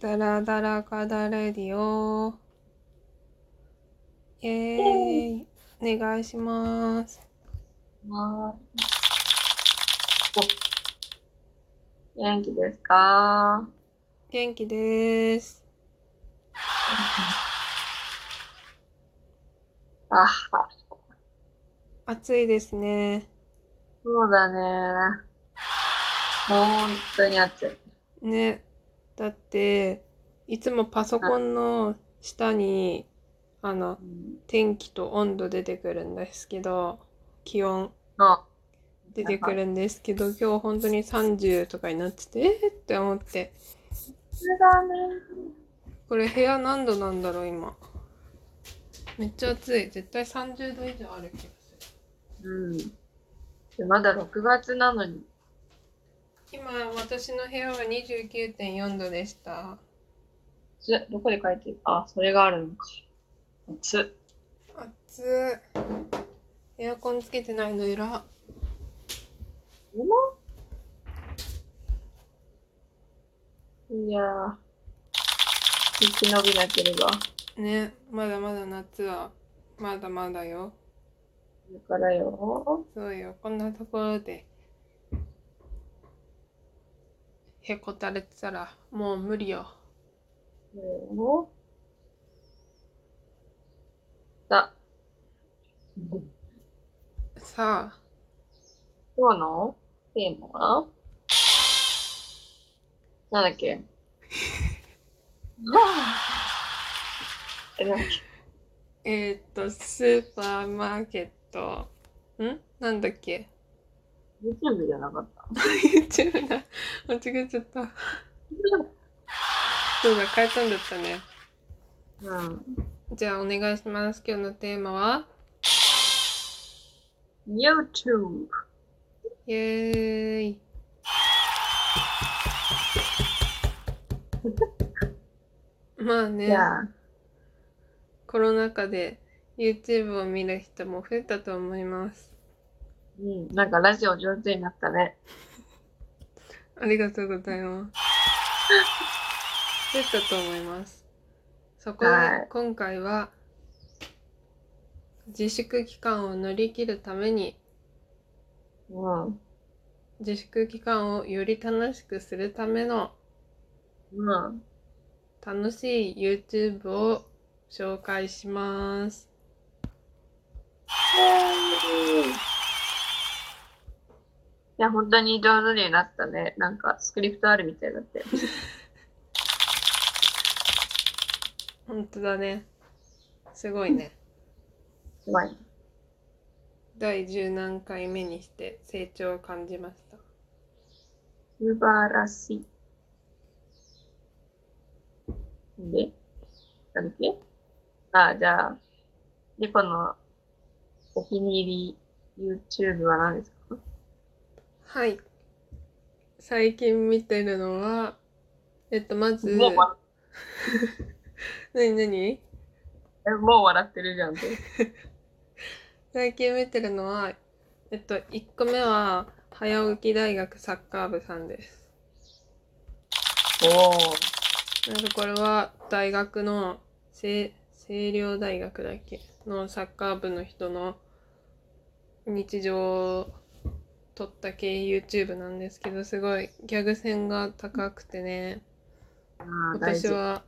ダラダラカダレディオ。イェーイ。お願いします。まあ、お元気ですか？元気です。あ、暑いですね。そうだね。本当に暑い。ね。だって、いつもパソコンの下に、あの、天気と温度出てくるんですけど、気温の、出てくるんですけど、今日本当に30とかになってて、えーって思って。ね。これ部屋何度なんだろう、今。めっちゃ暑い。絶対30度以上ある気がする。うん。でまだ6月なのに。今、私の部屋は29.4度でした。つどこで書いてる？あ、それがあるのか。つ。暑い。エアコンつけてないの？偉っ。いやー。生き延びなければ。ね、まだまだ夏は、まだまだよ。だからよ。そうよ、こんなところで、へこたれてたら、もう無理よ。よ。さ、さあ、今日のテーマは？なんだっけ？え、っえー、っと、スーパーマーケット、ん？なんだっけけ？?YouTube じゃなかった ?YouTube だ。間違えちゃった。そうだ、変えたんだったね。うん。じゃあ、お願いします。今日のテーマは？YouTube。イエーイ。まあね。コロナ禍で YouTube を見る人も増えたと思います。うん。なんかラジオ上手になったね。ありがとうございます。増えたと思います。そこではい今回は自粛期間を乗り切るためにうん。自粛期間をより楽しくするためのうん。楽しい YouTube を紹介します。いや、本当に上手になったね。なんか、スクリプトあるみたいだって。本当だね。すごいね。すごい。第十何回目にして成長を感じました。素晴らしい。で、なんだっけ？あ、じゃあ、リコのお気に入り YouTube は何ですか？はい。最近見てるのは、えっと、まず、もう笑なになにえもう笑ってるじゃんって。最近見てるのは、えっと、1個目は、早起き大学サッカー部さんです。おお。なんかこれは大学の清清涼大学だっけ？のサッカー部の人の日常を撮った系 YouTube なんですけどすごいギャグ線が高くてね。私は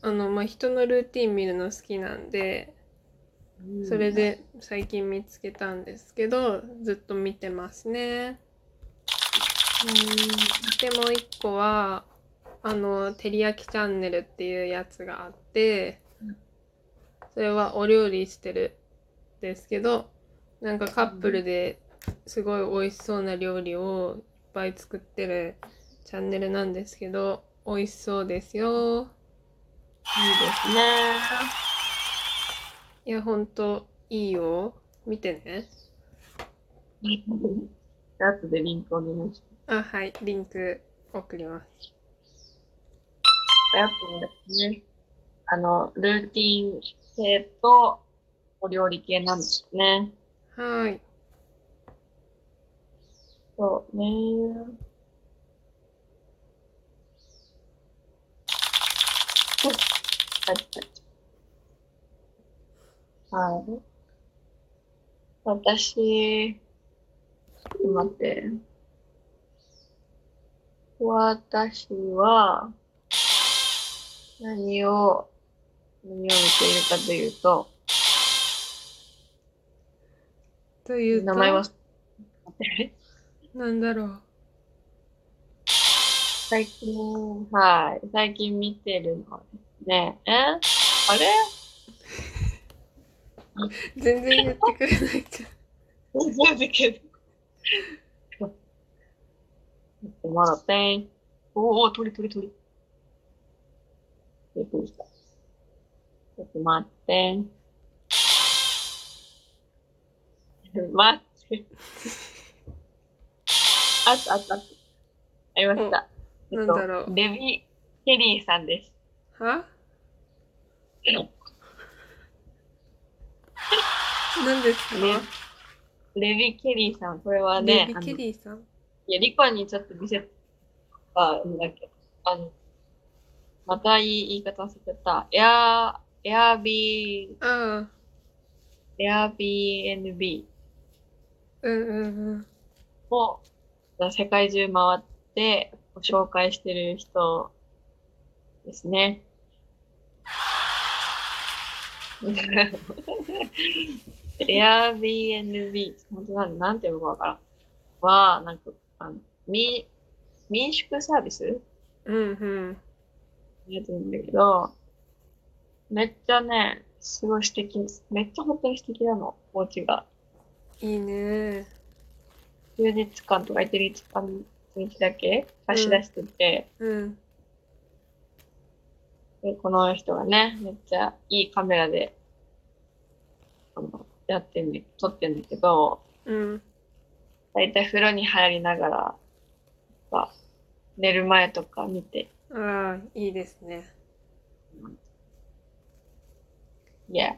あのまあ人のルーティン見るの好きなんでうん。それで最近見つけたんですけどずっと見てますね。でもう一個はあの「てりやきチャンネル」っていうやつがあってそれはお料理してるんですけどなんかカップルですごい美味しそうな料理をいっぱい作ってるチャンネルなんですけど美味しそうですよ。いいですね。いやほんといいよ。見てね。後でリンクお願いしまあはい。リンク送ります。す。やっぱですね、あの、ルーティン系とお料理系なんですね。はいそうね。はい。私、ちょっと待って。私は、何を、何を見ているかというと、というと名前は、待ってなんだろう。最近、はい、最近見てるのはですね、え？あれ？全然言ってくれないじ全然だけど。まだてん。おお、鳥鳥鳥。びっくりした。ちょっと待って。待って。あったあったありました。えっとなんだろう。レビ・ケリーさんです。は？何ですか？ね。レビ・ケリーさん、これはね、レビ・あのケリーさん？いや、リコにちょっと見せたんだけ。ど、あの、またいい言い方忘れた。エア、エアビー、ああ、エアビー NB うんうんうん。を世界中回って紹介してる人ですね。Airbnb、本当なんなんていうのかわからん。は、なんか、あの、民、民宿サービス？うんうん。やつなんだけど、めっちゃね、すごい素敵、めっちゃ本当に素敵なの、お家が。いいね。数日間とか1日間日だけ貸し出してて、うん。で、この人がね、めっちゃいいカメラで、やってんね、撮ってんだけど、うん。だいたい風呂に入りながら、まあ寝る前とか見て、ああ、いいですね。いや、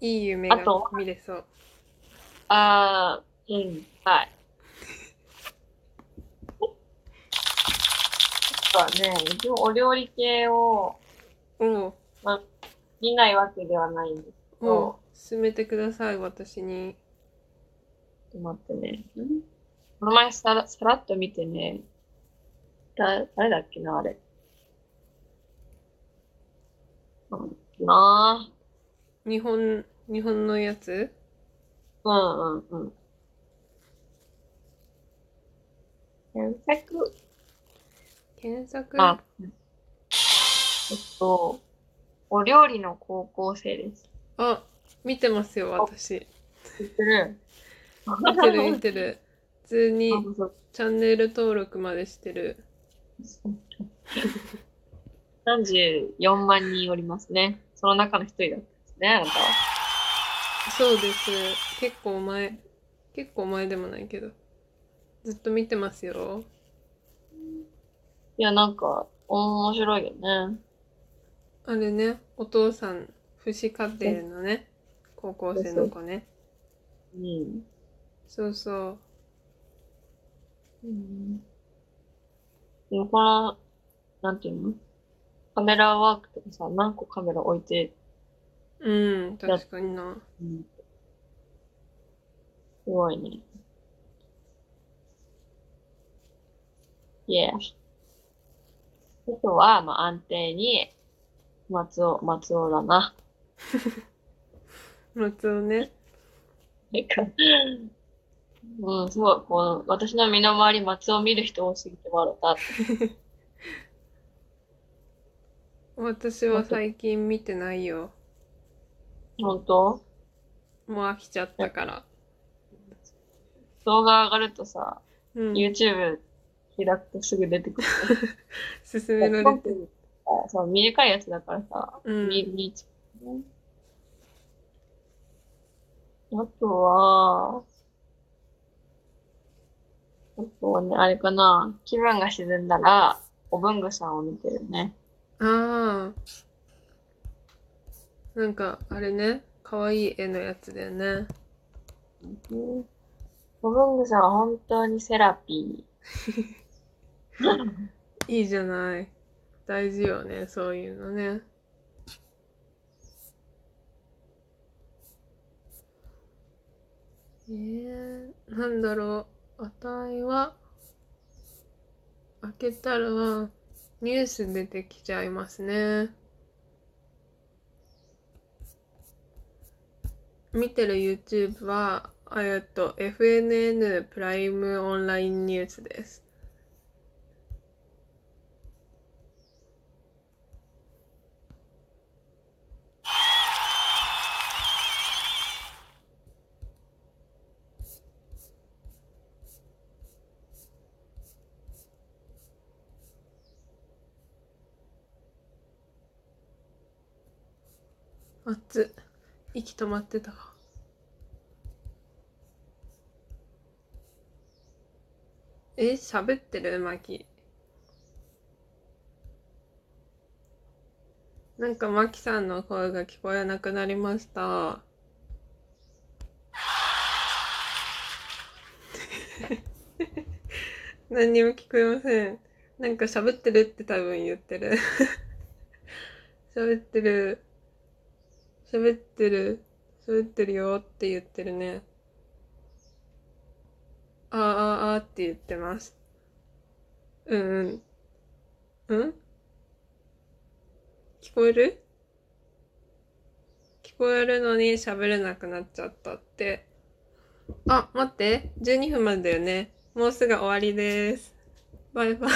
いい夢が見れそう。あー、うん、はい。あとはね、一応お料理系をおう、見ないわけではないんですけおうど、、進めてください、私に。ちょっと待ってね。この前さら、さらっと見てね、だ、誰だっけな、あれ。なんだっけな日本、日本のやつ？うんうんうん。検索、検索あ、えっと、お料理の高校生です。あ、見てますよ、私。知ってる見てる見てる。普通にチャンネル登録までしてる。34万人おりますね。その中の一人だったんですね、あなたは。そうです。結構前。結構前でもないけど。ずっと見てますよ。いや、なんか、面白いよね。あれね、お父さん、父子家庭のね、高校生の子ね。うん。そうそう。うん。でもこの、なんていうの？カメラワークとかさ、何個カメラ置いて、うん、確かにな。うん、すごいね。Yeah. あとは、まあ、安定に、松尾、松尾だな。松尾ね。なんか、うん、すごい、この、私の身の回り、松尾見る人多すぎて笑ったって。私は最近見てないよ。本当？もう飽きちゃったから。動画上がるとさ、うん。YouTube 開くとすぐ出てくる。進められて。あそう、短いやつだからさ、うん見見ちゃうねあとは、あとはね、あれかな、気分が沈んだら、お文具さんを見てるね。ああ。なんか、あれね、かわいい絵のやつだよね。うんお文具さんは本当にセラピー。いいじゃない。大事よねそういうのね。えー、なんだろう。値は開けたらニュース出てきちゃいますね。見てる YouTube はえっと FNN プライムオンラインニュースです。熱っ息止まってた。わえ喋ってる？マキ。なんかマキさんの声が聞こえなくなりました。何にも聞こえません。なんか喋ってるって多分言ってる。喋ってる喋ってる喋ってるよって言ってるね。あーあーあーって言ってます。うんうん。うん？聞こえる？聞こえるのに喋れなくなっちゃったって。あ待って。12分までだよね。もうすぐ終わりです。バイバイ。